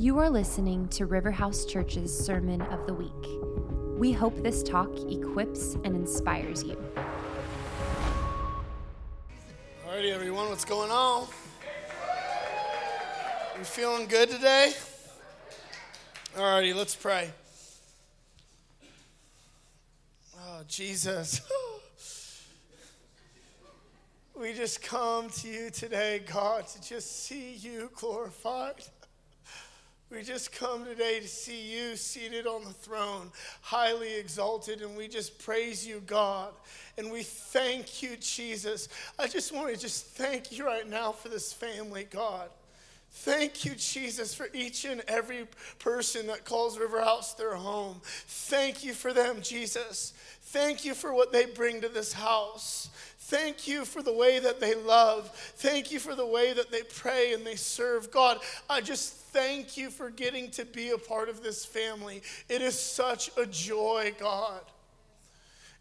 You are listening to Riverhouse Church's Sermon of the Week. We hope this talk equips and inspires you. Alrighty, everyone, what's going on? You feeling good today? Alrighty, let's pray. Oh, Jesus. We just come to you today, God, to just see you glorified. We just come today to see you seated on the throne, highly exalted, and we just praise you, God. And we thank you, Jesus. I just want to just thank you right now for this family, God. Thank you, Jesus, for each and every person that calls River House their home. Thank you for them, Jesus. Thank you for what they bring to this house. Thank you for the way that they love. Thank you for the way that they pray and they serve God. I just thank you for getting to be a part of this family. It is such a joy, God.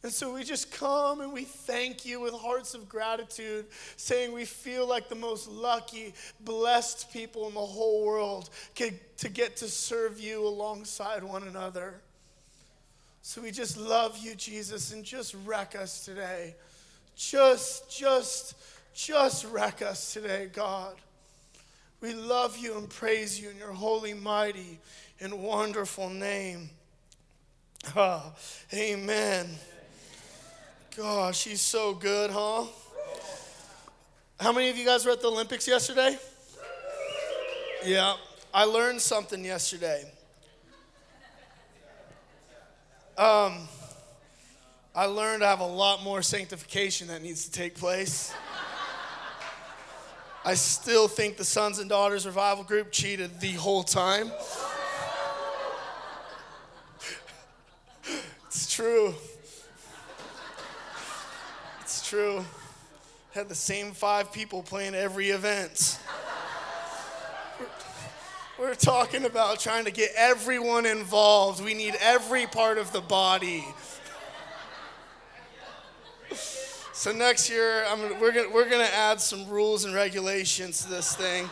And so we just come and we thank you with hearts of gratitude, saying we feel like the most lucky, blessed people in the whole world to get to serve you alongside one another. So we just love you, Jesus, and just wreck us today. Just, just, just wreck us today, God. We love you and praise you in your holy, mighty, and wonderful name. Oh, amen. Gosh, he's so good, huh? How many of you guys were at the Olympics yesterday? Yeah, I learned something yesterday. Um, I learned I have a lot more sanctification that needs to take place. I still think the Sons and Daughters Revival Group cheated the whole time. it's true. It's true. Had the same five people playing every event. We're talking about trying to get everyone involved. We need every part of the body. So next year, I'm, we're gonna, we're gonna add some rules and regulations to this thing.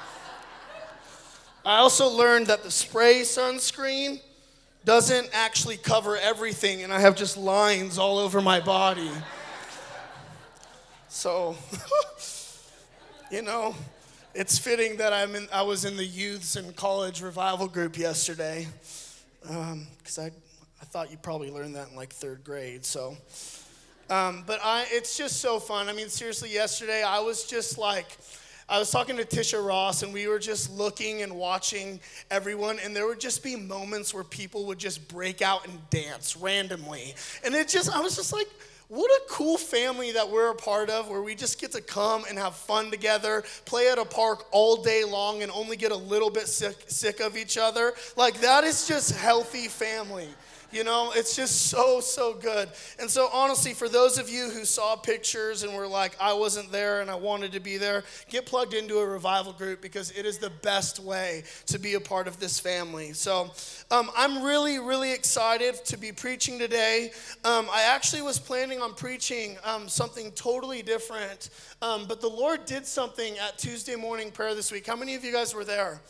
I also learned that the spray sunscreen doesn't actually cover everything, and I have just lines all over my body. So, you know, it's fitting that I'm in, I was in the youths and college revival group yesterday, because um, I, I thought you probably learned that in like third grade. So. Um, but I, it's just so fun. I mean, seriously, yesterday I was just like, I was talking to Tisha Ross, and we were just looking and watching everyone, and there would just be moments where people would just break out and dance randomly. And it just, I was just like, what a cool family that we're a part of where we just get to come and have fun together, play at a park all day long, and only get a little bit sick, sick of each other. Like, that is just healthy family. You know, it's just so, so good. And so, honestly, for those of you who saw pictures and were like, I wasn't there and I wanted to be there, get plugged into a revival group because it is the best way to be a part of this family. So, um, I'm really, really excited to be preaching today. Um, I actually was planning on preaching um, something totally different, um, but the Lord did something at Tuesday morning prayer this week. How many of you guys were there?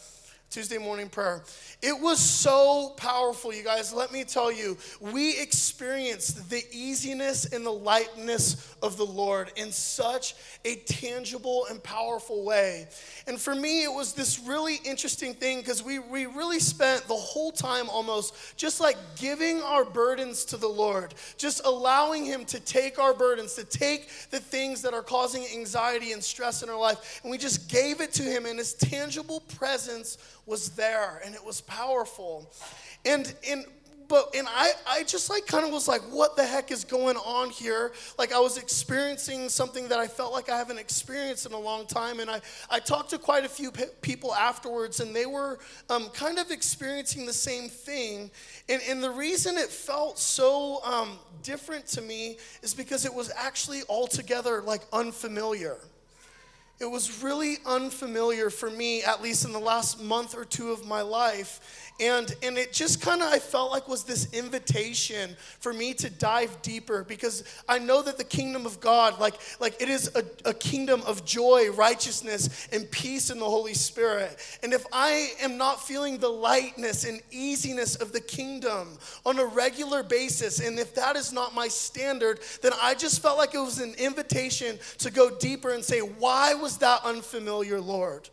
Tuesday morning prayer. It was so powerful, you guys. Let me tell you, we experienced the easiness and the lightness of the Lord in such a tangible and powerful way. And for me, it was this really interesting thing because we, we really spent the whole time almost just like giving our burdens to the Lord, just allowing Him to take our burdens, to take the things that are causing anxiety and stress in our life, and we just gave it to Him, and His tangible presence was there and it was powerful. And and but and I, I just like kind of was like what the heck is going on here like i was experiencing something that i felt like i haven't experienced in a long time and i, I talked to quite a few pe- people afterwards and they were um, kind of experiencing the same thing and, and the reason it felt so um, different to me is because it was actually altogether like unfamiliar it was really unfamiliar for me, at least in the last month or two of my life. And, and it just kind of, I felt like was this invitation for me to dive deeper because I know that the kingdom of God, like, like it is a, a kingdom of joy, righteousness, and peace in the Holy Spirit. And if I am not feeling the lightness and easiness of the kingdom on a regular basis, and if that is not my standard, then I just felt like it was an invitation to go deeper and say, why was that unfamiliar, Lord?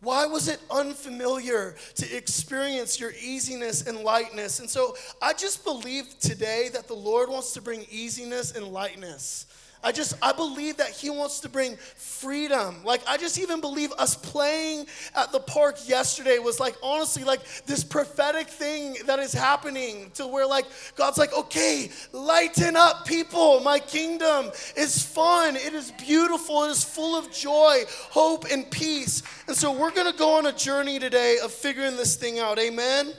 Why was it unfamiliar to experience your easiness and lightness? And so I just believe today that the Lord wants to bring easiness and lightness. I just, I believe that He wants to bring freedom. Like, I just even believe us playing at the park yesterday was like, honestly, like this prophetic thing that is happening to where, like, God's like, okay, lighten up, people. My kingdom is fun, it is beautiful, it is full of joy, hope, and peace. And so, we're gonna go on a journey today of figuring this thing out. Amen?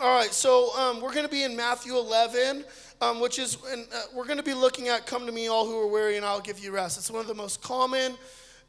All right, so um, we're gonna be in Matthew 11 um, which is, and uh, we're going to be looking at Come to Me, all who are weary, and I'll give you rest. It's one of the most common,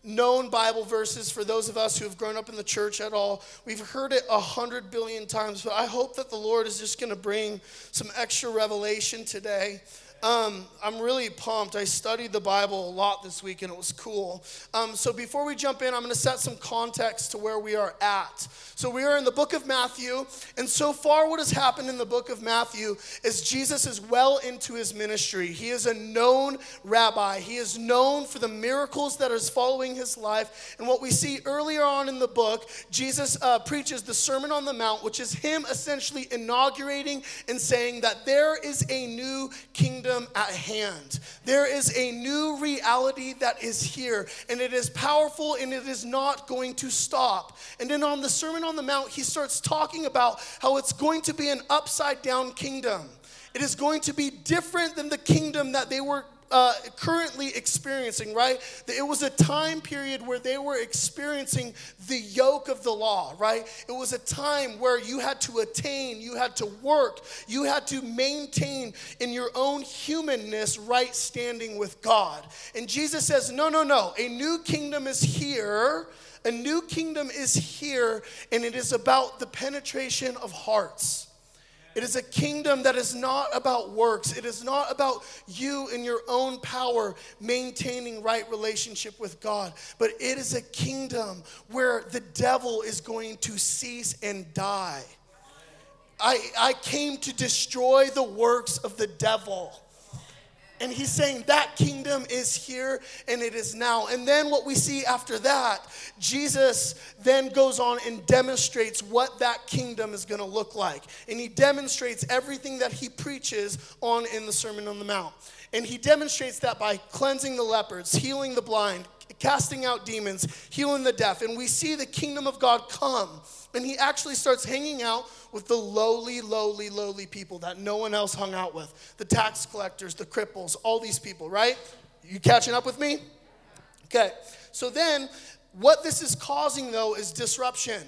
known Bible verses for those of us who have grown up in the church at all. We've heard it a hundred billion times, but I hope that the Lord is just going to bring some extra revelation today. Um, I'm really pumped. I studied the Bible a lot this week and it was cool. Um, so before we jump in, I'm going to set some context to where we are at. So we are in the book of Matthew, and so far, what has happened in the book of Matthew is Jesus is well into his ministry. He is a known rabbi, he is known for the miracles that is following his life. And what we see earlier on in the book, Jesus uh, preaches the Sermon on the Mount, which is him essentially inaugurating and saying that there is a new kingdom kingdom at hand. There is a new reality that is here, and it is powerful and it is not going to stop. And then on the Sermon on the Mount, he starts talking about how it's going to be an upside down kingdom. It is going to be different than the kingdom that they were uh, currently experiencing, right? It was a time period where they were experiencing the yoke of the law, right? It was a time where you had to attain, you had to work, you had to maintain in your own humanness right standing with God. And Jesus says, no, no, no, a new kingdom is here. A new kingdom is here, and it is about the penetration of hearts. It is a kingdom that is not about works. It is not about you in your own power maintaining right relationship with God. But it is a kingdom where the devil is going to cease and die. I, I came to destroy the works of the devil. And he's saying that kingdom is here and it is now. And then what we see after that, Jesus then goes on and demonstrates what that kingdom is going to look like. And he demonstrates everything that he preaches on in the Sermon on the Mount. And he demonstrates that by cleansing the lepers, healing the blind, casting out demons, healing the deaf. And we see the kingdom of God come. And he actually starts hanging out with the lowly, lowly, lowly people that no one else hung out with the tax collectors, the cripples, all these people, right? You catching up with me? Okay. So then, what this is causing though is disruption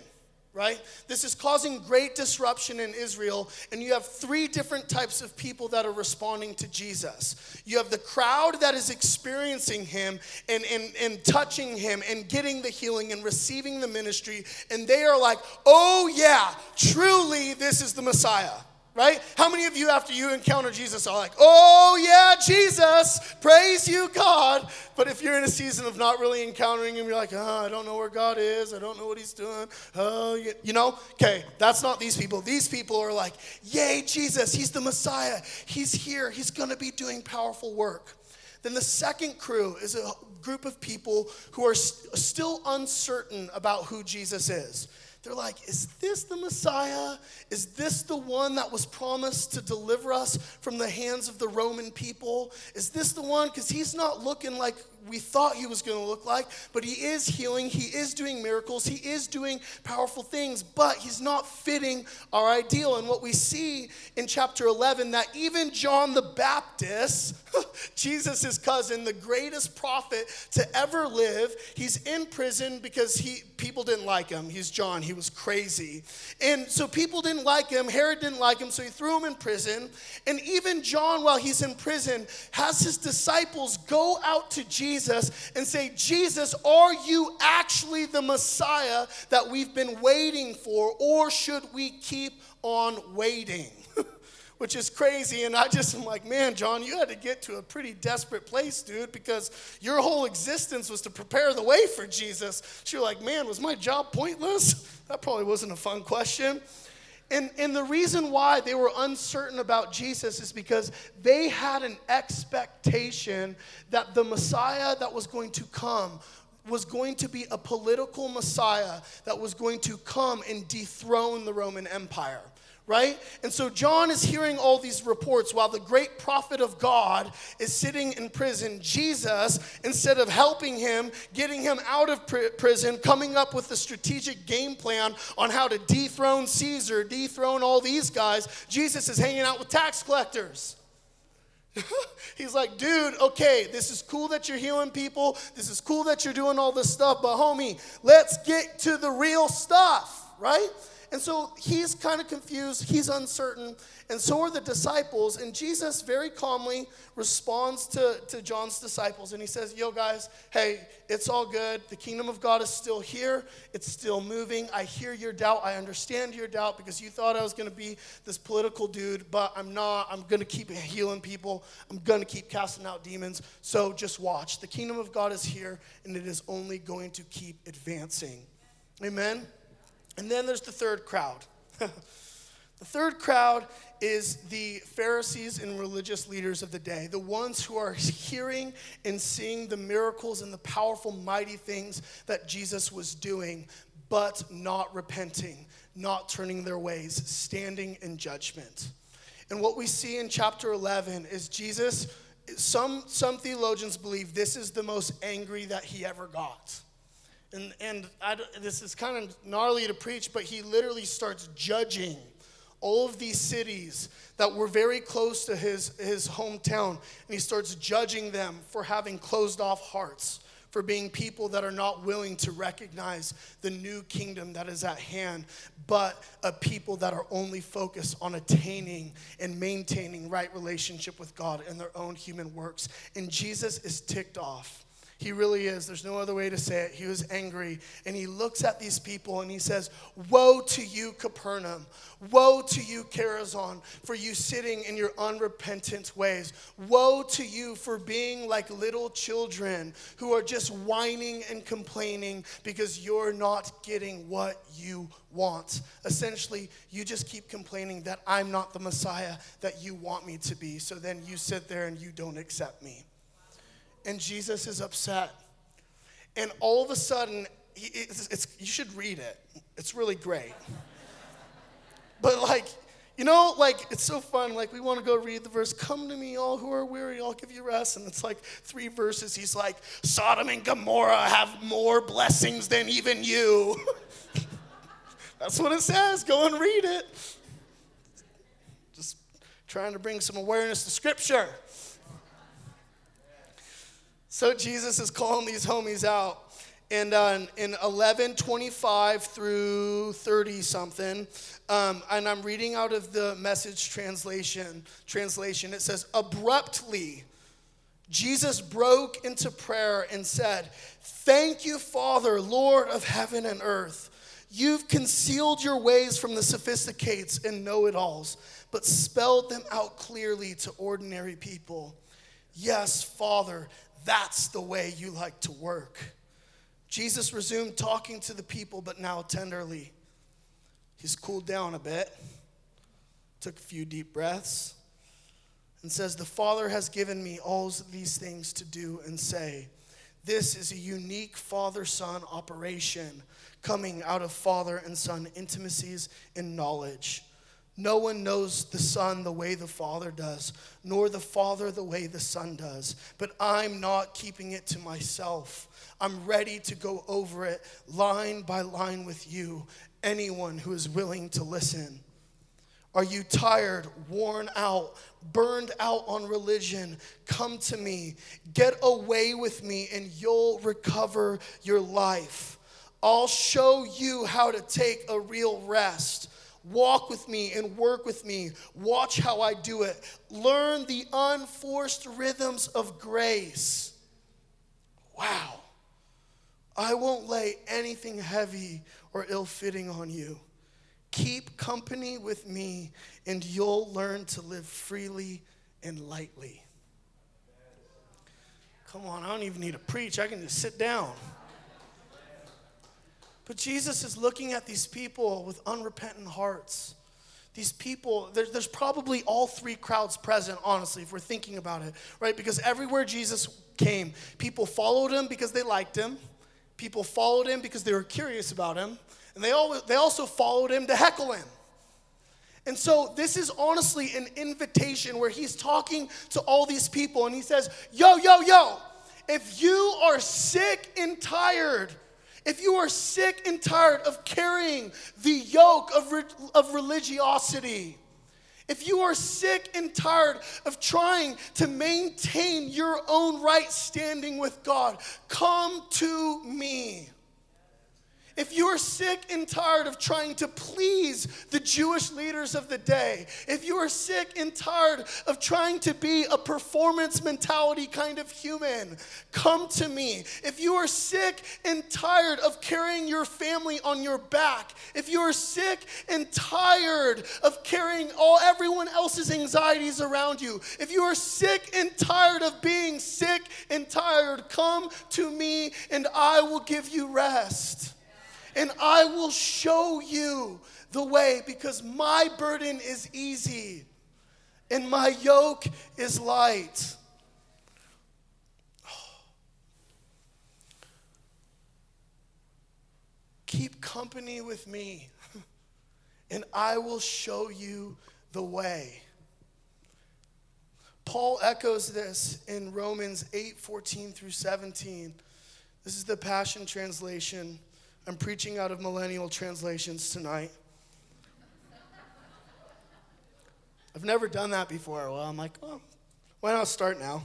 right? This is causing great disruption in Israel, and you have three different types of people that are responding to Jesus. You have the crowd that is experiencing him and, and, and touching him and getting the healing and receiving the ministry, and they are like, oh, yeah, truly, this is the Messiah right? How many of you, after you encounter Jesus, are like, oh, yeah, Jesus, praise you, God. But if you're in a season of not really encountering Him, you're like, oh, I don't know where God is. I don't know what He's doing. Oh, you, know? Okay, that's not these people. These people are like, yay, Jesus, He's the Messiah. He's here. He's going to be doing powerful work. Then the second crew is a group of people who are st- still uncertain about who Jesus is. They're like, Is this the Messiah? Is this the one that was promised to deliver us from the hands of the Roman people? Is this the one? Because he's not looking like we thought he was going to look like, but he is healing, he is doing miracles, he is doing powerful things, but he's not fitting our ideal. And what we see in chapter 11 that even John the Baptist, Jesus' cousin, the greatest prophet to ever live, he's in prison because he people didn't like him. He's John, he was crazy. And so people didn't like him, Herod didn't like him, so he threw him in prison. And even John while he's in prison has his disciples go out to Jesus Jesus and say, Jesus, are you actually the Messiah that we've been waiting for, or should we keep on waiting? Which is crazy. And I just am like, man, John, you had to get to a pretty desperate place, dude, because your whole existence was to prepare the way for Jesus. You're like, man, was my job pointless? That probably wasn't a fun question. And, and the reason why they were uncertain about Jesus is because they had an expectation that the Messiah that was going to come was going to be a political Messiah that was going to come and dethrone the Roman Empire right? And so John is hearing all these reports while the great prophet of God is sitting in prison. Jesus, instead of helping him, getting him out of prison, coming up with a strategic game plan on how to dethrone Caesar, dethrone all these guys, Jesus is hanging out with tax collectors. He's like, dude, okay, this is cool that you're healing people. This is cool that you're doing all this stuff, but homie, let's get to the real stuff, right? And so he's kind of confused, he's uncertain, and so are the disciples. And Jesus very calmly responds to, to John's disciples and he says, Yo, guys, hey, it's all good. The kingdom of God is still here, it's still moving. I hear your doubt, I understand your doubt because you thought I was going to be this political dude, but I'm not. I'm going to keep healing people, I'm going to keep casting out demons. So just watch. The kingdom of God is here, and it is only going to keep advancing. Amen. And then there's the third crowd. the third crowd is the Pharisees and religious leaders of the day, the ones who are hearing and seeing the miracles and the powerful, mighty things that Jesus was doing, but not repenting, not turning their ways, standing in judgment. And what we see in chapter 11 is Jesus, some, some theologians believe this is the most angry that he ever got and, and I, this is kind of gnarly to preach, but he literally starts judging all of these cities that were very close to his, his hometown. And he starts judging them for having closed off hearts, for being people that are not willing to recognize the new kingdom that is at hand, but a people that are only focused on attaining and maintaining right relationship with God and their own human works. And Jesus is ticked off he really is. There's no other way to say it. He was angry. And he looks at these people and he says, Woe to you, Capernaum. Woe to you, Chorazin, for you sitting in your unrepentant ways. Woe to you for being like little children who are just whining and complaining because you're not getting what you want. Essentially, you just keep complaining that I'm not the Messiah that you want me to be. So then you sit there and you don't accept me and Jesus is upset. And all of a sudden, he, it's, it's, you should read it. It's really great. But like, you know, like it's so fun. Like we want to go read the verse, "Come to me, all who are weary, I'll give you rest." And it's like three verses. He's like, "Sodom and Gomorrah have more blessings than even you." That's what it says. Go and read it. Just trying to bring some awareness to Scripture. So Jesus is calling these homies out. And uh, in 11, 25 through 30 something, um, and I'm reading out of the message translation, translation, it says, abruptly, Jesus broke into prayer and said, Thank you, Father, Lord of heaven and earth. You've concealed your ways from the sophisticates and know it alls, but spelled them out clearly to ordinary people. Yes, Father, that's the way you like to work. Jesus resumed talking to the people, but now tenderly. He's cooled down a bit, took a few deep breaths, and says, The Father has given me all these things to do and say. This is a unique father son operation coming out of father and son intimacies and knowledge. No one knows the Son the way the Father does, nor the Father the way the Son does. But I'm not keeping it to myself. I'm ready to go over it line by line with you, anyone who is willing to listen. Are you tired, worn out, burned out on religion? Come to me. Get away with me, and you'll recover your life. I'll show you how to take a real rest. Walk with me and work with me. Watch how I do it. Learn the unforced rhythms of grace. Wow. I won't lay anything heavy or ill fitting on you. Keep company with me, and you'll learn to live freely and lightly. Come on, I don't even need to preach. I can just sit down. But Jesus is looking at these people with unrepentant hearts. These people, there, there's probably all three crowds present, honestly, if we're thinking about it, right? Because everywhere Jesus came, people followed him because they liked him, people followed him because they were curious about him, and they, all, they also followed him to heckle him. And so, this is honestly an invitation where he's talking to all these people and he says, Yo, yo, yo, if you are sick and tired, if you are sick and tired of carrying the yoke of, re- of religiosity, if you are sick and tired of trying to maintain your own right standing with God, come to me. If you are sick and tired of trying to please the Jewish leaders of the day, if you are sick and tired of trying to be a performance mentality kind of human, come to me. If you are sick and tired of carrying your family on your back, if you are sick and tired of carrying all everyone else's anxieties around you, if you are sick and tired of being sick and tired, come to me and I will give you rest and I will show you the way because my burden is easy and my yoke is light. Keep company with me, and I will show you the way. Paul echoes this in Romans 8 14 through 17. This is the Passion Translation. I'm preaching out of millennial translations tonight. I've never done that before. Well, I'm like, well, why not start now?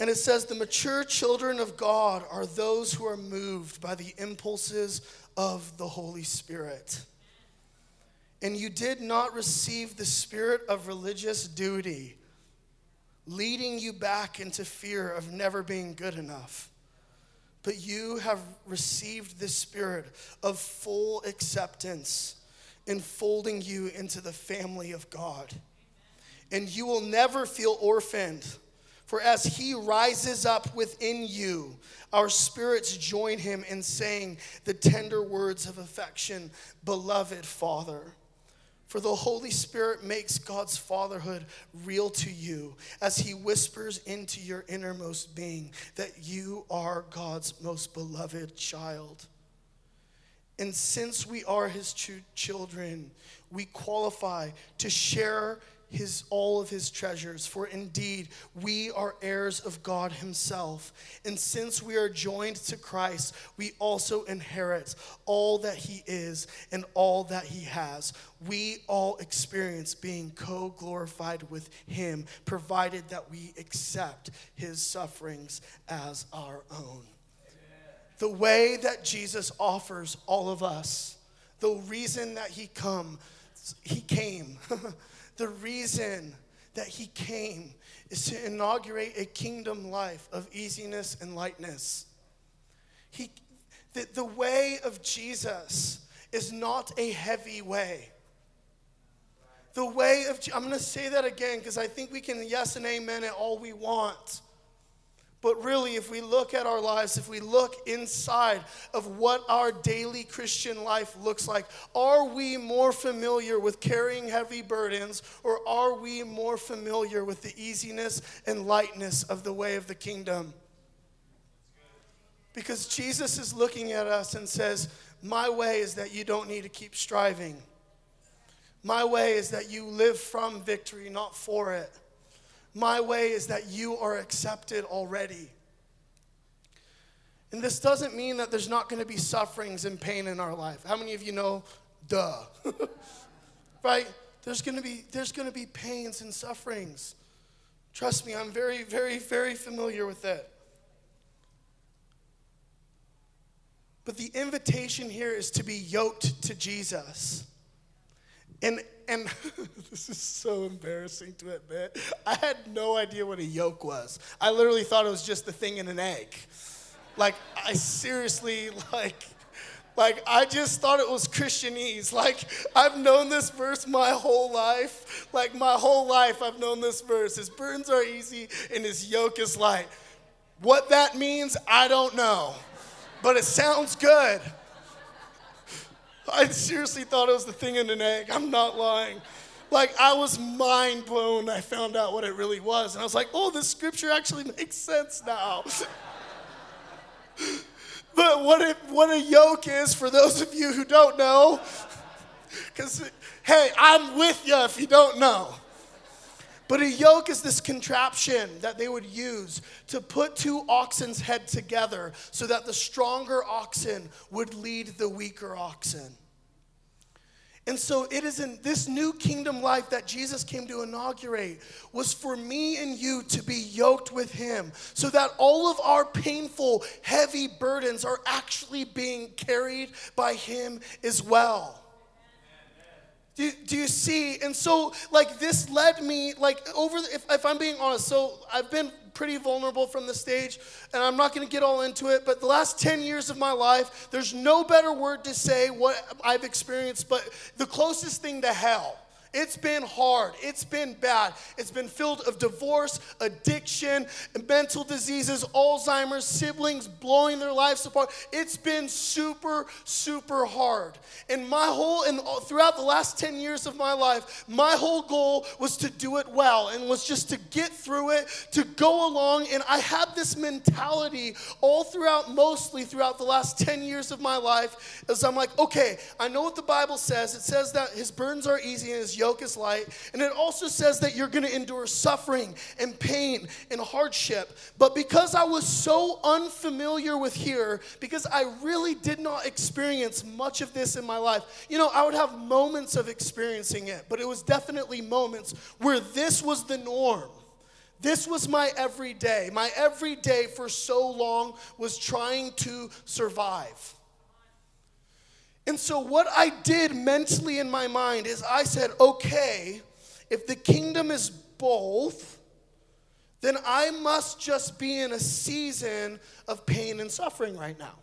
And it says, The mature children of God are those who are moved by the impulses of the Holy Spirit. And you did not receive the spirit of religious duty, leading you back into fear of never being good enough but you have received the spirit of full acceptance, enfolding you into the family of God. And you will never feel orphaned. For as he rises up within you, our spirits join him in saying the tender words of affection, Beloved Father. For the Holy Spirit makes God's fatherhood real to you as He whispers into your innermost being that you are God's most beloved child. And since we are His true children, we qualify to share his all of his treasures. For indeed we are heirs of God himself. And since we are joined to Christ we also inherit all that he is and all that he has. We all experience being co-glorified with him provided that we accept his sufferings as our own. The way that Jesus offers all of us the reason that he come he came The reason that he came is to inaugurate a kingdom life of easiness and lightness. He, the, the way of Jesus is not a heavy way. The way of, I'm going to say that again because I think we can yes and amen it all we want. But really, if we look at our lives, if we look inside of what our daily Christian life looks like, are we more familiar with carrying heavy burdens or are we more familiar with the easiness and lightness of the way of the kingdom? Because Jesus is looking at us and says, My way is that you don't need to keep striving. My way is that you live from victory, not for it. My way is that you are accepted already. And this doesn't mean that there's not going to be sufferings and pain in our life. How many of you know? Duh. right? There's going to be there's going to be pains and sufferings. Trust me, I'm very very very familiar with it. But the invitation here is to be yoked to Jesus. And and this is so embarrassing to admit. I had no idea what a yolk was. I literally thought it was just the thing in an egg. Like I seriously like like I just thought it was Christianese. Like I've known this verse my whole life. Like my whole life I've known this verse. His burdens are easy and his yoke is light. What that means, I don't know. But it sounds good. I seriously thought it was the thing in an egg. I'm not lying. Like, I was mind blown. I found out what it really was. And I was like, oh, this scripture actually makes sense now. but what, it, what a yoke is, for those of you who don't know, because, hey, I'm with you if you don't know. But a yoke is this contraption that they would use to put two oxen's head together so that the stronger oxen would lead the weaker oxen. And so it is in this new kingdom life that Jesus came to inaugurate was for me and you to be yoked with him so that all of our painful, heavy burdens are actually being carried by him as well. Do, do you see? And so, like, this led me, like, over, the, if, if I'm being honest, so I've been pretty vulnerable from the stage, and I'm not going to get all into it, but the last 10 years of my life, there's no better word to say what I've experienced, but the closest thing to hell. It's been hard. It's been bad. It's been filled of divorce, addiction, mental diseases, Alzheimer's, siblings blowing their lives apart. It's been super, super hard. And my whole, and throughout the last 10 years of my life, my whole goal was to do it well and was just to get through it, to go along. And I had this mentality all throughout, mostly throughout the last 10 years of my life, as I'm like, okay, I know what the Bible says. It says that his burdens are easy and his yoke is light. And it also says that you're going to endure suffering and pain and hardship. But because I was so unfamiliar with here, because I really did not experience much of this in my life, you know, I would have moments of experiencing it, but it was definitely moments where this was the norm. This was my everyday. My everyday for so long was trying to survive. And so, what I did mentally in my mind is I said, okay, if the kingdom is both, then I must just be in a season of pain and suffering right now.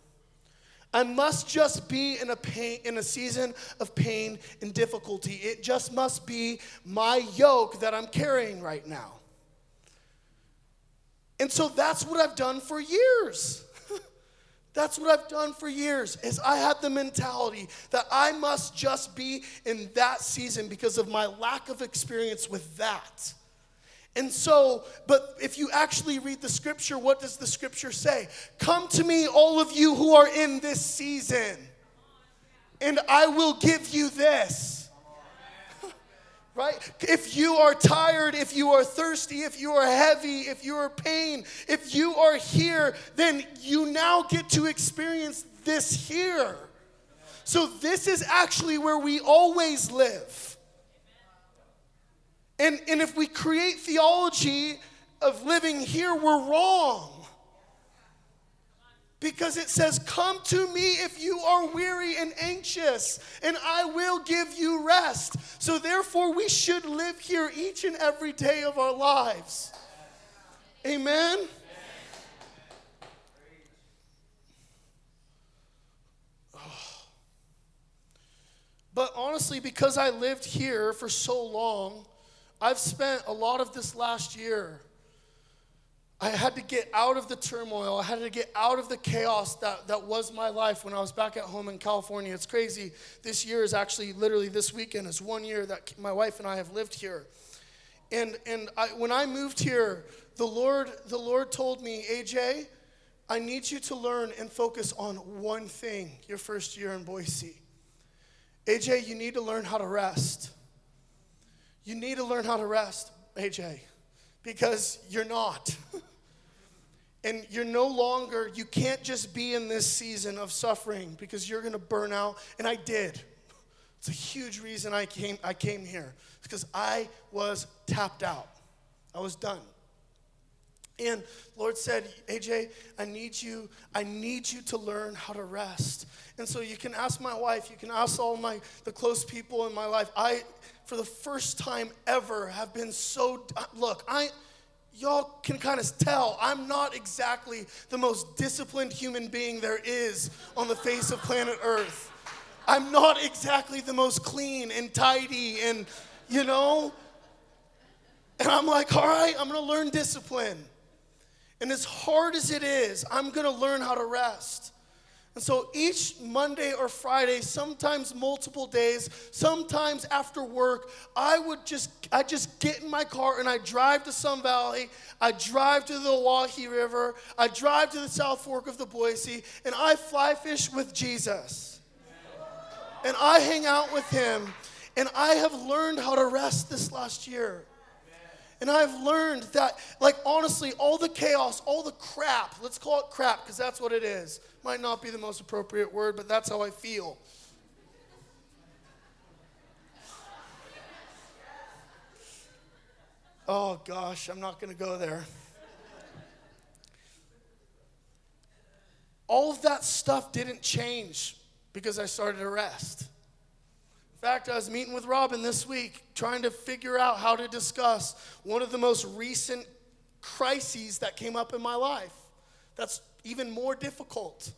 I must just be in a pain in a season of pain and difficulty. It just must be my yoke that I'm carrying right now. And so that's what I've done for years. That's what I've done for years is I had the mentality that I must just be in that season because of my lack of experience with that. And so, but if you actually read the scripture, what does the scripture say? Come to me, all of you who are in this season, and I will give you this? If you are tired, if you are thirsty, if you are heavy, if you are pain, if you are here, then you now get to experience this here. So this is actually where we always live. And, and if we create theology of living here, we're wrong. Because it says, Come to me if you are weary and anxious, and I will give you rest. So, therefore, we should live here each and every day of our lives. Amen? But honestly, because I lived here for so long, I've spent a lot of this last year I had to get out of the turmoil. I had to get out of the chaos that, that was my life when I was back at home in California. It's crazy. This year is actually literally this weekend is one year that my wife and I have lived here. And, and I, when I moved here, the Lord, the Lord told me, AJ, I need you to learn and focus on one thing your first year in Boise. AJ, you need to learn how to rest. You need to learn how to rest, AJ, because you're not. And you're no longer, you can't just be in this season of suffering because you're gonna burn out. And I did. It's a huge reason I came, I came here. because I was tapped out. I was done. And Lord said, AJ, I need you, I need you to learn how to rest. And so you can ask my wife, you can ask all my the close people in my life. I, for the first time ever, have been so look, I y'all can kind of tell I'm not exactly the most disciplined human being there is on the face of planet Earth. I'm not exactly the most clean and tidy and you know. And I'm like, all right, I'm gonna learn discipline. And as hard as it is, I'm gonna learn how to rest. And so each Monday or Friday, sometimes multiple days, sometimes after work, I would just I just get in my car and I drive to Sun Valley, I drive to the Owyhee River, I drive to the South Fork of the Boise, and I fly fish with Jesus. And I hang out with him, and I have learned how to rest this last year. And I've learned that, like, honestly, all the chaos, all the crap, let's call it crap because that's what it is. Might not be the most appropriate word, but that's how I feel. Oh gosh, I'm not going to go there. All of that stuff didn't change because I started to rest. In fact, I was meeting with Robin this week trying to figure out how to discuss one of the most recent crises that came up in my life. That's even more difficult.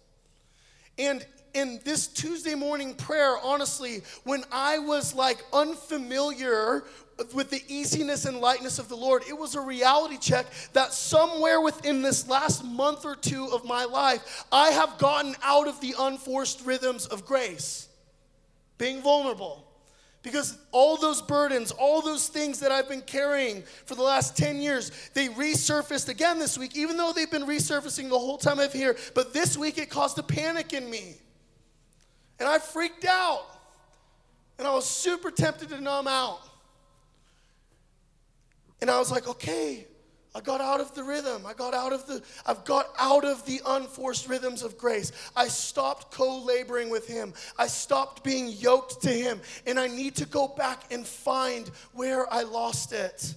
And in this Tuesday morning prayer, honestly, when I was like unfamiliar with the easiness and lightness of the Lord, it was a reality check that somewhere within this last month or two of my life, I have gotten out of the unforced rhythms of grace being vulnerable. Because all those burdens, all those things that I've been carrying for the last 10 years, they resurfaced again this week, even though they've been resurfacing the whole time I've here. But this week it caused a panic in me. And I freaked out. And I was super tempted to numb out. And I was like, okay, I got out of the rhythm. I got out of the I've got out of the unforced rhythms of grace. I stopped co-laboring with him. I stopped being yoked to him and I need to go back and find where I lost it.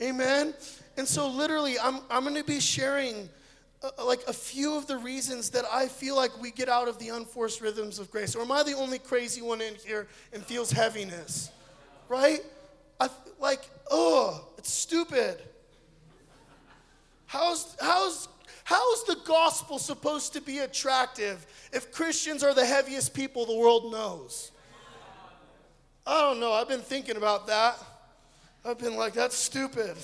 Amen. And so literally I'm I'm going to be sharing uh, like a few of the reasons that I feel like we get out of the unforced rhythms of grace. Or am I the only crazy one in here and feels heaviness? Right? I like, oh, it's stupid. How's, how's, how's the gospel supposed to be attractive if Christians are the heaviest people the world knows? I don't know. I've been thinking about that. I've been like, that's stupid.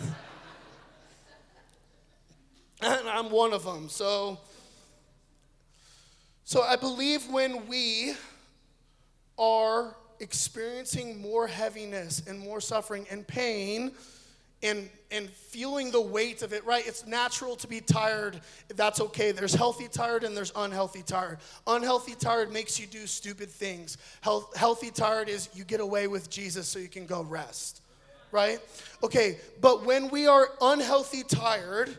and I'm one of them. So, so I believe when we are experiencing more heaviness and more suffering and pain, and and feeling the weight of it right? It's natural to be tired. That's okay. There's healthy tired and there's unhealthy tired. Unhealthy tired makes you do stupid things. Health, healthy tired is you get away with jesus so you can go rest right? Okay but when we are unhealthy tired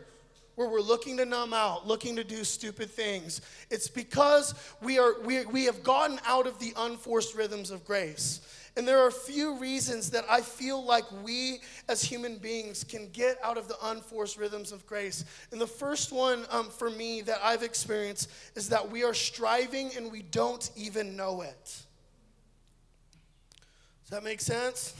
where we're looking to numb out looking to do stupid things it's because we are we, we have gotten out of the unforced rhythms of grace and there are a few reasons that I feel like we as human beings can get out of the unforced rhythms of grace. And the first one um, for me that I've experienced is that we are striving and we don't even know it. Does that make sense?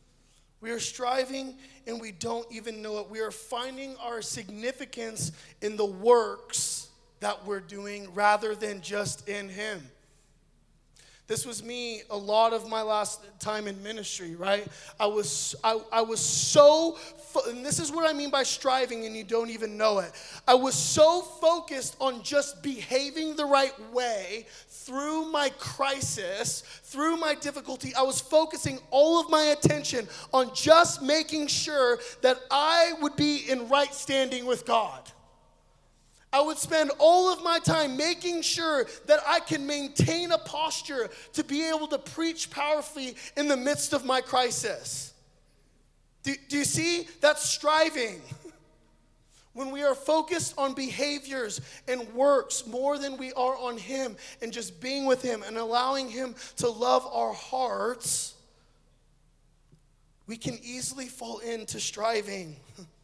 we are striving and we don't even know it. We are finding our significance in the works that we're doing rather than just in Him. This was me a lot of my last time in ministry, right? I was, I, I was so, fo- and this is what I mean by striving and you don't even know it. I was so focused on just behaving the right way through my crisis, through my difficulty. I was focusing all of my attention on just making sure that I would be in right standing with God. I would spend all of my time making sure that I can maintain a posture to be able to preach powerfully in the midst of my crisis. Do, do you see? That's striving. When we are focused on behaviors and works more than we are on Him and just being with Him and allowing Him to love our hearts, we can easily fall into striving.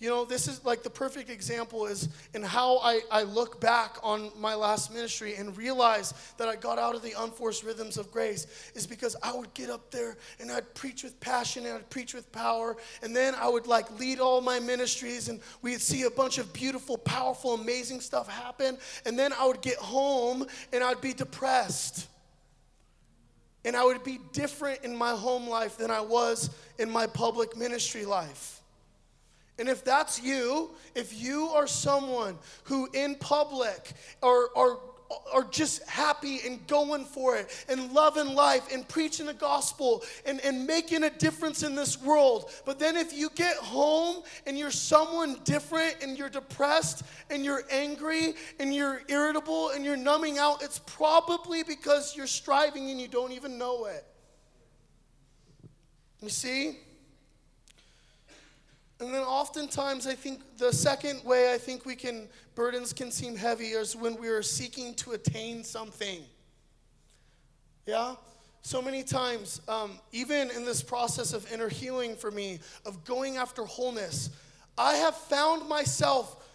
You know, this is like the perfect example is in how I, I look back on my last ministry and realize that I got out of the unforced rhythms of grace is because I would get up there and I'd preach with passion and I'd preach with power. And then I would like lead all my ministries and we'd see a bunch of beautiful, powerful, amazing stuff happen. And then I would get home and I'd be depressed. And I would be different in my home life than I was in my public ministry life. And if that's you, if you are someone who in public or, or, are just happy and going for it and loving life and preaching the gospel and, and making a difference in this world. But then if you get home and you're someone different and you're depressed and you're angry and you're irritable and you're numbing out, it's probably because you're striving and you don't even know it. You see? Oftentimes I think the second way I think we can burdens can seem heavy is when we are seeking to attain something. Yeah? So many times, um, even in this process of inner healing for me, of going after wholeness, I have found myself,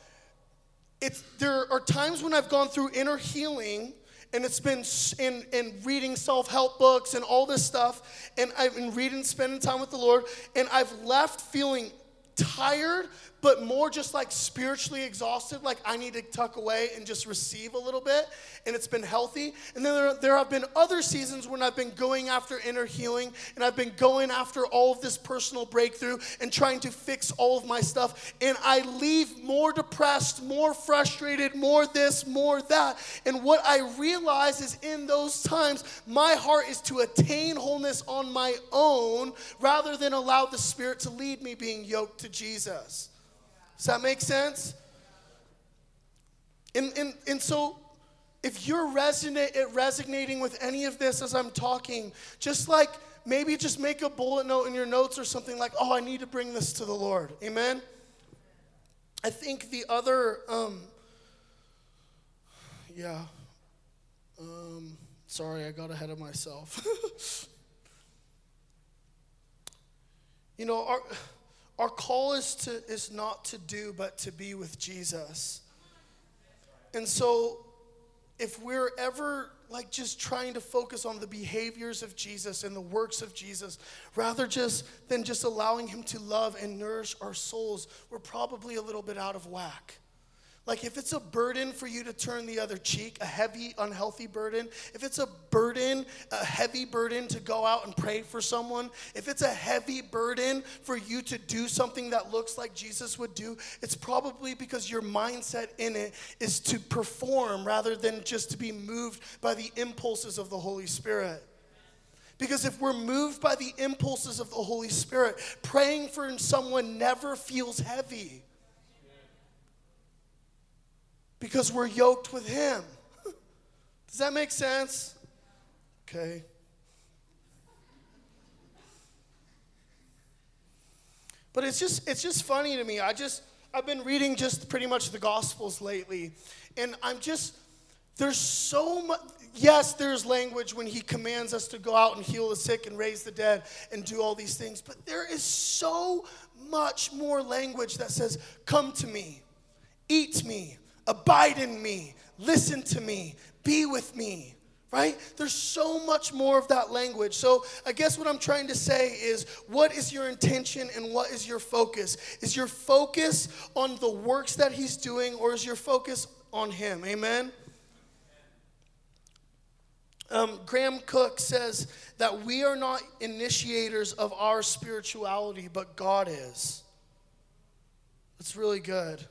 it's, there are times when I've gone through inner healing and it's been in, in reading self-help books and all this stuff and i've been reading spending time with the lord and i've left feeling tired, but more just like spiritually exhausted, like I need to tuck away and just receive a little bit, and it's been healthy. And then there, there have been other seasons when I've been going after inner healing, and I've been going after all of this personal breakthrough and trying to fix all of my stuff, and I leave more depressed, more frustrated, more this, more that. And what I realize is in those times, my heart is to attain wholeness on my own rather than allow the Spirit to lead me being yoked to Jesus. Does that make sense? And, and, and so, if you're resonate, resonating with any of this as I'm talking, just like maybe just make a bullet note in your notes or something like, oh, I need to bring this to the Lord. Amen? I think the other, um, yeah, um, sorry, I got ahead of myself. you know, our our call is to is not to do but to be with Jesus. And so if we're ever like just trying to focus on the behaviors of Jesus and the works of Jesus rather just than just allowing him to love and nourish our souls, we're probably a little bit out of whack. Like, if it's a burden for you to turn the other cheek, a heavy, unhealthy burden, if it's a burden, a heavy burden to go out and pray for someone, if it's a heavy burden for you to do something that looks like Jesus would do, it's probably because your mindset in it is to perform rather than just to be moved by the impulses of the Holy Spirit. Because if we're moved by the impulses of the Holy Spirit, praying for someone never feels heavy because we're yoked with Him. Does that make sense? Okay. But it's just it's just funny to me. I just I've been reading just pretty much the gospels lately and I'm just there's so much yes, there's language when he commands us to go out and heal the sick and raise the dead and do all these things, but there is so much more language that says, Come to me, eat me, abide in me, listen to me, be with me, right? There's so much more of that language. So, I guess what I'm trying to say is what is your intention and what is your focus? Is your focus on the works that He's doing or is your focus on Him? Amen? Um, Graham Cooke says that we are not initiators of our spirituality, but God is. That's really good.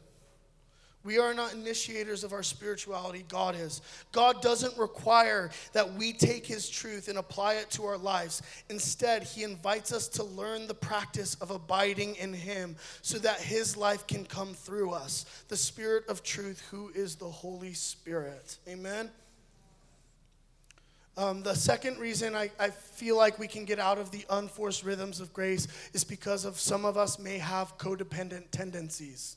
We are not initiators of our spirituality, God is. God doesn't require that we take His truth and apply it to our lives. Instead, He invites us to learn the practice of abiding in Him so that His life can come through us. The Spirit of truth, who is the Holy Spirit. Amen. Um, the second reason I, I feel like we can get out of the unforced rhythms of grace is because of some of us may have codependent tendencies.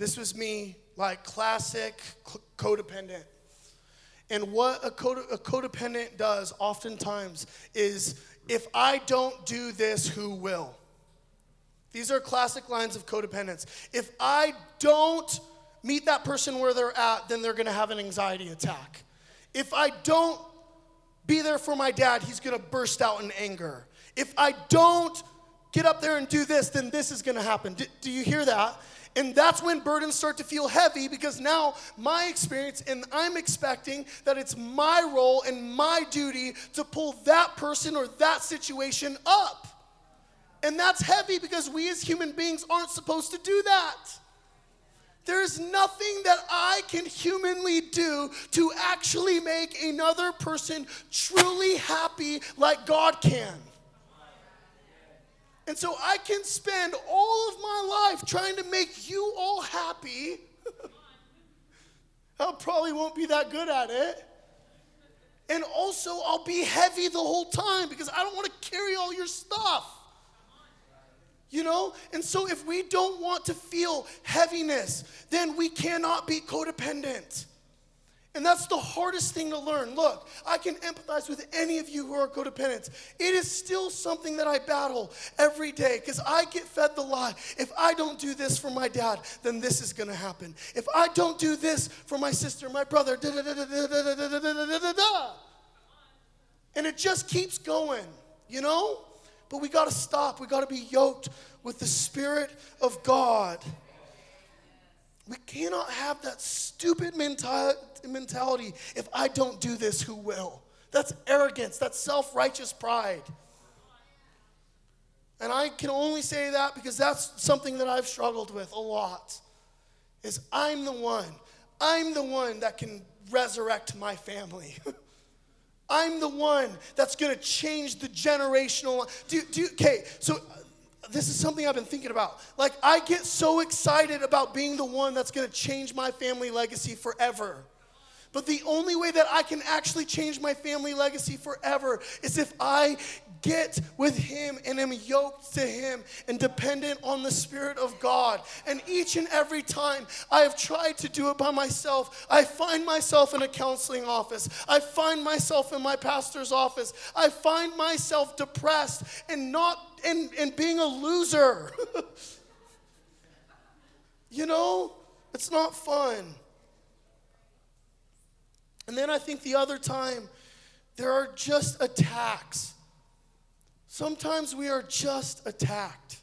This was me, like classic codependent. And what a, code, a codependent does oftentimes is if I don't do this, who will? These are classic lines of codependence. If I don't meet that person where they're at, then they're gonna have an anxiety attack. If I don't be there for my dad, he's gonna burst out in anger. If I don't get up there and do this, then this is gonna happen. Do, do you hear that? And that's when burdens start to feel heavy because now my experience, and I'm expecting that it's my role and my duty to pull that person or that situation up. And that's heavy because we as human beings aren't supposed to do that. There's nothing that I can humanly do to actually make another person truly happy like God can. And so I can spend all of my life trying to make you all happy. I probably won't be that good at it. And also, I'll be heavy the whole time because I don't want to carry all your stuff. You know? And so, if we don't want to feel heaviness, then we cannot be codependent. And that's the hardest thing to learn. Look, I can empathize with any of you who are codependents. It is still something that I battle every day because I get fed the lie. If I don't do this for my dad, then this is going to happen. If I don't do this for my sister, my brother. And it just keeps going, you know? But we got to stop. We got to be yoked with the Spirit of God. We cannot have that stupid mentality if I don't do this, who will? That's arrogance, that's self righteous pride. And I can only say that because that's something that I've struggled with a lot. Is I'm the one. I'm the one that can resurrect my family. I'm the one that's going to change the generational. Do, do, okay, so uh, this is something I've been thinking about. Like, I get so excited about being the one that's gonna change my family legacy forever. But the only way that I can actually change my family legacy forever is if I get with Him and am yoked to Him and dependent on the Spirit of God. And each and every time I have tried to do it by myself, I find myself in a counseling office. I find myself in my pastor's office. I find myself depressed and not and, and being a loser. you know, it's not fun. And then I think the other time, there are just attacks. Sometimes we are just attacked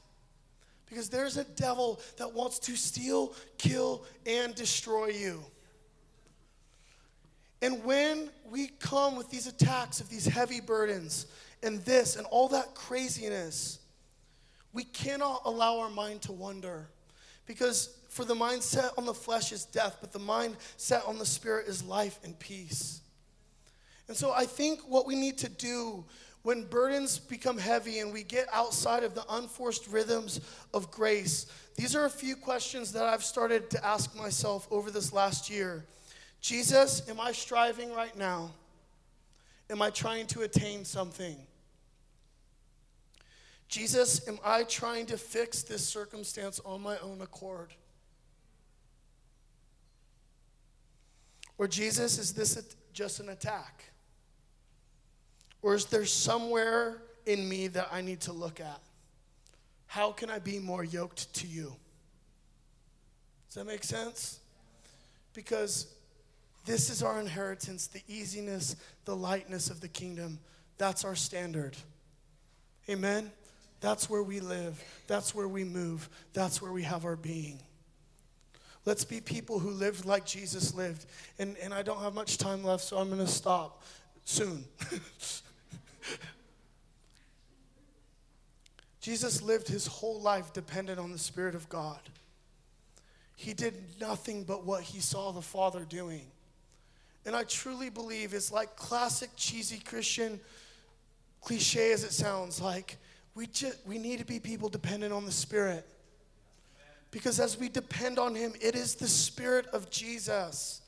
because there's a devil that wants to steal, kill, and destroy you. And when we come with these attacks of these heavy burdens and this and all that craziness, we cannot allow our mind to wander because for the mind set on the flesh is death, but the mind set on the spirit is life and peace. And so I think what we need to do when burdens become heavy and we get outside of the unforced rhythms of grace, these are a few questions that I've started to ask myself over this last year. Jesus, am I striving right now? Am I trying to attain something? Jesus, am I trying to fix this circumstance on my own accord? Or, Jesus, is this just an attack? Or is there somewhere in me that I need to look at? How can I be more yoked to you? Does that make sense? Because this is our inheritance the easiness, the lightness of the kingdom. That's our standard. Amen? That's where we live. That's where we move. That's where we have our being. Let's be people who lived like Jesus lived. And, and I don't have much time left, so I'm going to stop soon. Jesus lived his whole life dependent on the Spirit of God. He did nothing but what he saw the Father doing. And I truly believe it's like classic cheesy Christian cliche as it sounds like we, just, we need to be people dependent on the Spirit. Because as we depend on Him, it is the Spirit of Jesus.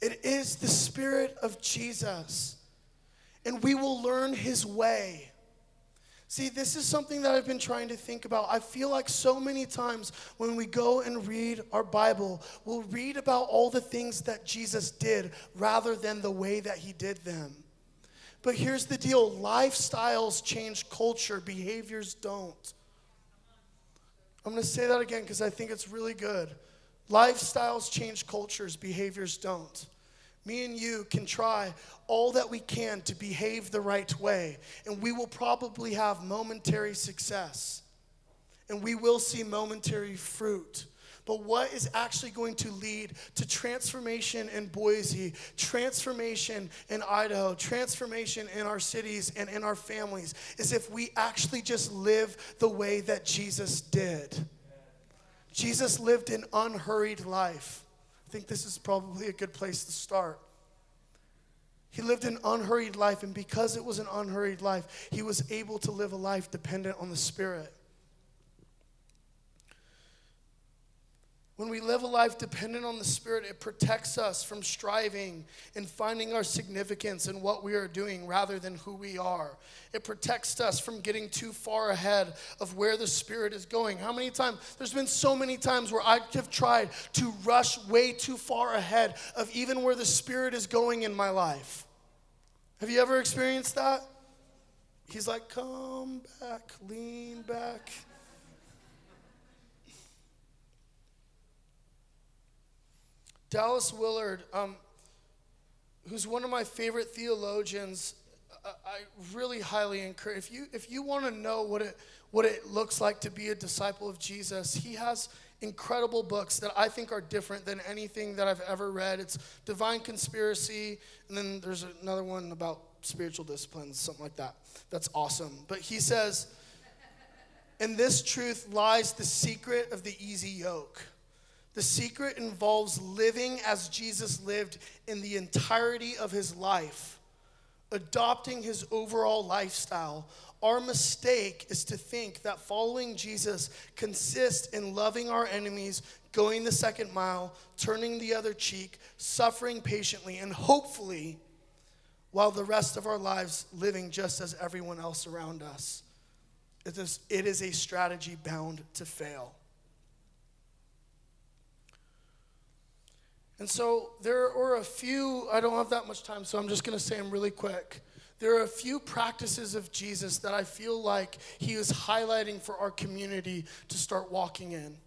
It is the Spirit of Jesus. And we will learn His way. See, this is something that I've been trying to think about. I feel like so many times when we go and read our Bible, we'll read about all the things that Jesus did rather than the way that He did them. But here's the deal lifestyles change culture, behaviors don't. I'm going to say that again because I think it's really good. Lifestyles change cultures, behaviors don't. Me and you can try all that we can to behave the right way, and we will probably have momentary success, and we will see momentary fruit. But what is actually going to lead to transformation in Boise, transformation in Idaho, transformation in our cities and in our families is if we actually just live the way that Jesus did. Jesus lived an unhurried life. I think this is probably a good place to start. He lived an unhurried life, and because it was an unhurried life, he was able to live a life dependent on the Spirit. When we live a life dependent on the Spirit, it protects us from striving and finding our significance in what we are doing rather than who we are. It protects us from getting too far ahead of where the Spirit is going. How many times? There's been so many times where I have tried to rush way too far ahead of even where the Spirit is going in my life. Have you ever experienced that? He's like, come back, lean back. Dallas Willard, um, who's one of my favorite theologians, I, I really highly encourage. If you if you want to know what it what it looks like to be a disciple of Jesus, he has incredible books that I think are different than anything that I've ever read. It's Divine Conspiracy, and then there's another one about spiritual disciplines, something like that. That's awesome. But he says, in this truth lies the secret of the easy yoke. The secret involves living as Jesus lived in the entirety of his life, adopting his overall lifestyle. Our mistake is to think that following Jesus consists in loving our enemies, going the second mile, turning the other cheek, suffering patiently, and hopefully, while the rest of our lives living just as everyone else around us. It is, it is a strategy bound to fail. And so there are a few, I don't have that much time, so I'm just going to say them really quick. There are a few practices of Jesus that I feel like he is highlighting for our community to start walking in.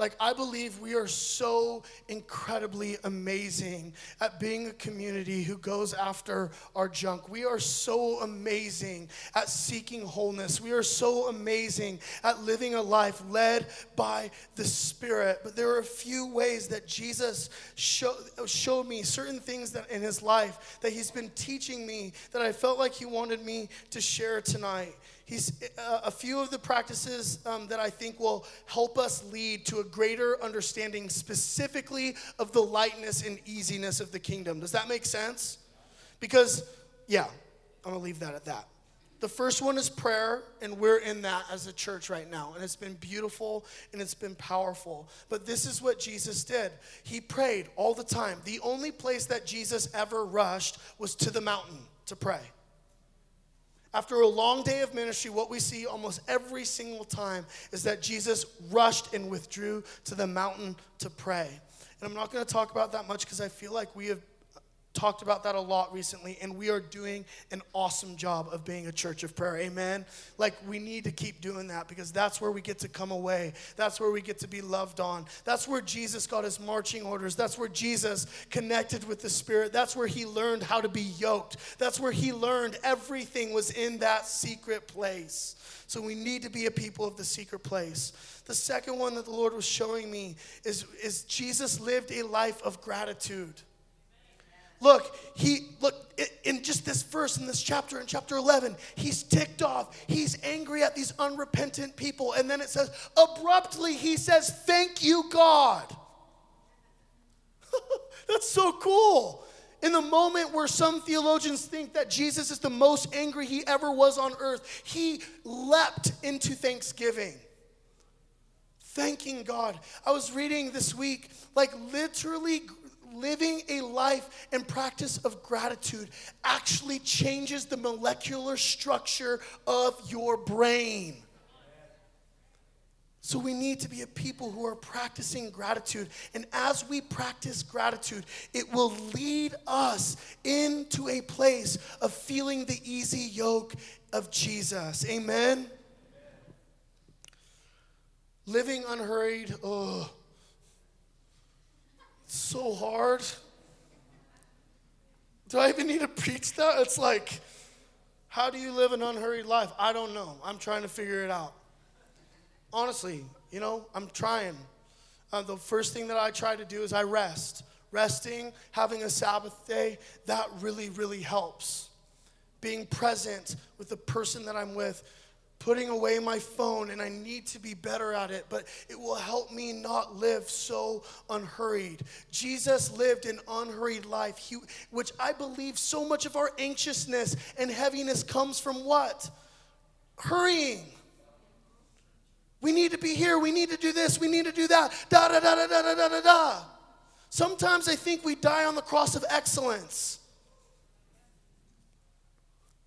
Like, I believe we are so incredibly amazing at being a community who goes after our junk. We are so amazing at seeking wholeness. We are so amazing at living a life led by the Spirit. But there are a few ways that Jesus show, showed me certain things that in his life that he's been teaching me that I felt like he wanted me to share tonight. He's uh, a few of the practices um, that I think will help us lead to a greater understanding specifically of the lightness and easiness of the kingdom. Does that make sense? Because, yeah, I'm gonna leave that at that. The first one is prayer, and we're in that as a church right now. And it's been beautiful and it's been powerful. But this is what Jesus did He prayed all the time. The only place that Jesus ever rushed was to the mountain to pray. After a long day of ministry, what we see almost every single time is that Jesus rushed and withdrew to the mountain to pray. And I'm not going to talk about that much because I feel like we have talked about that a lot recently, and we are doing an awesome job of being a church of prayer. Amen. Like, we need to keep doing that because that's where we get to come away. That's where we get to be loved on. That's where Jesus got his marching orders. That's where Jesus connected with the Spirit. That's where he learned how to be yoked. That's where he learned everything was in that secret place. So, we need to be a people of the secret place. The second one that the Lord was showing me is, is Jesus lived a life of gratitude. Look, he look in just this verse in this chapter in chapter 11, he's ticked off. He's angry at these unrepentant people and then it says abruptly he says, "Thank you, God." That's so cool. In the moment where some theologians think that Jesus is the most angry he ever was on earth, he leapt into thanksgiving thanking God. I was reading this week, like literally living a life and practice of gratitude actually changes the molecular structure of your brain. So, we need to be a people who are practicing gratitude. And as we practice gratitude, it will lead us into a place of feeling the easy yoke of Jesus. Amen. living unhurried, it's so hard. Do I even need to preach that? It's like, how do you live an unhurried life? I don't know. I'm trying to figure it out. Honestly, you know, I'm trying. Uh, the first thing that I try to do is I rest. Resting, having a Sabbath day, that really, really helps. Being present with the person that I'm with, putting away my phone, and I need to be better at it, but it will help me not live so unhurried. Jesus lived an unhurried life, he, which I believe so much of our anxiousness and heaviness comes from what? Hurrying. We need to be here. We need to do this. We need to do that. Da da da da da da da da. Sometimes I think we die on the cross of excellence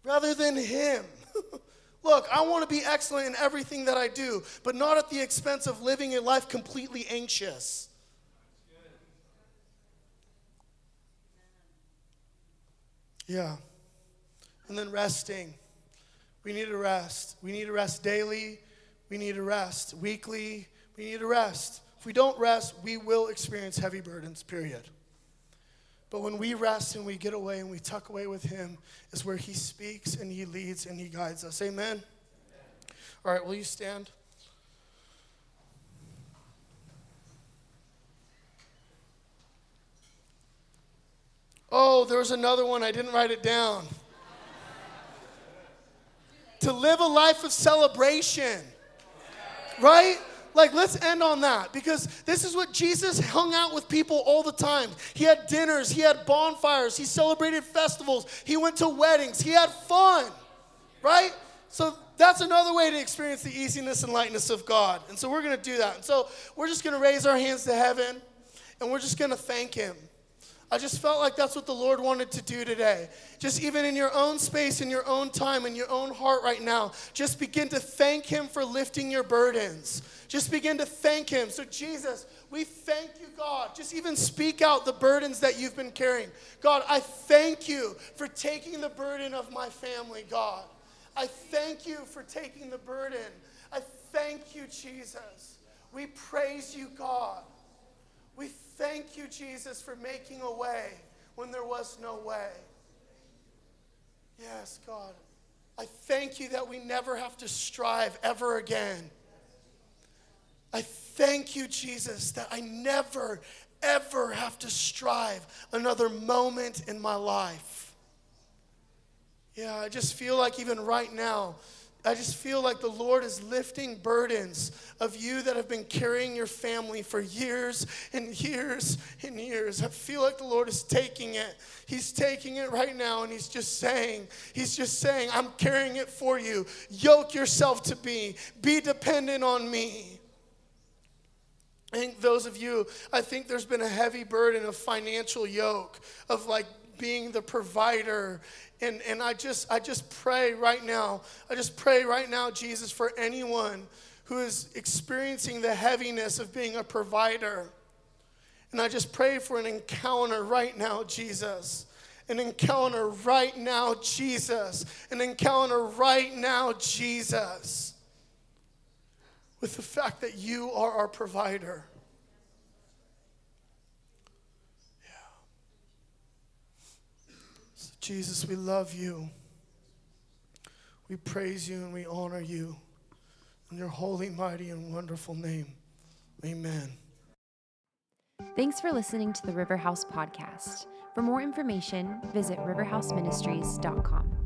rather than Him. Look, I want to be excellent in everything that I do, but not at the expense of living a life completely anxious. Yeah. And then resting. We need to rest. We need to rest daily. We need to rest weekly. We need to rest. If we don't rest, we will experience heavy burdens, period. But when we rest and we get away and we tuck away with Him, is where He speaks and He leads and He guides us. Amen? Amen. All right, will you stand? Oh, there was another one. I didn't write it down. to live a life of celebration, right? Like, let's end on that because this is what Jesus hung out with people all the time. He had dinners, he had bonfires, he celebrated festivals, he went to weddings, he had fun, right? So, that's another way to experience the easiness and lightness of God. And so, we're going to do that. And so, we're just going to raise our hands to heaven and we're just going to thank Him. I just felt like that's what the Lord wanted to do today. Just even in your own space, in your own time, in your own heart right now, just begin to thank Him for lifting your burdens. Just begin to thank Him. So, Jesus, we thank you, God. Just even speak out the burdens that you've been carrying. God, I thank you for taking the burden of my family, God. I thank you for taking the burden. I thank you, Jesus. We praise you, God. We thank you, Jesus, for making a way when there was no way. Yes, God. I thank you that we never have to strive ever again. I thank you, Jesus, that I never, ever have to strive another moment in my life. Yeah, I just feel like even right now, I just feel like the Lord is lifting burdens of you that have been carrying your family for years and years and years. I feel like the Lord is taking it. He's taking it right now and He's just saying, He's just saying, I'm carrying it for you. Yoke yourself to me, be dependent on me. I think those of you, I think there's been a heavy burden of financial yoke, of like being the provider and, and I just I just pray right now. I just pray right now, Jesus, for anyone who is experiencing the heaviness of being a provider. And I just pray for an encounter right now, Jesus. An encounter right now, Jesus. An encounter right now, Jesus. With the fact that you are our provider. Jesus, we love you. We praise you and we honor you. In your holy, mighty, and wonderful name. Amen. Thanks for listening to the Riverhouse Podcast. For more information, visit riverhouseministries.com.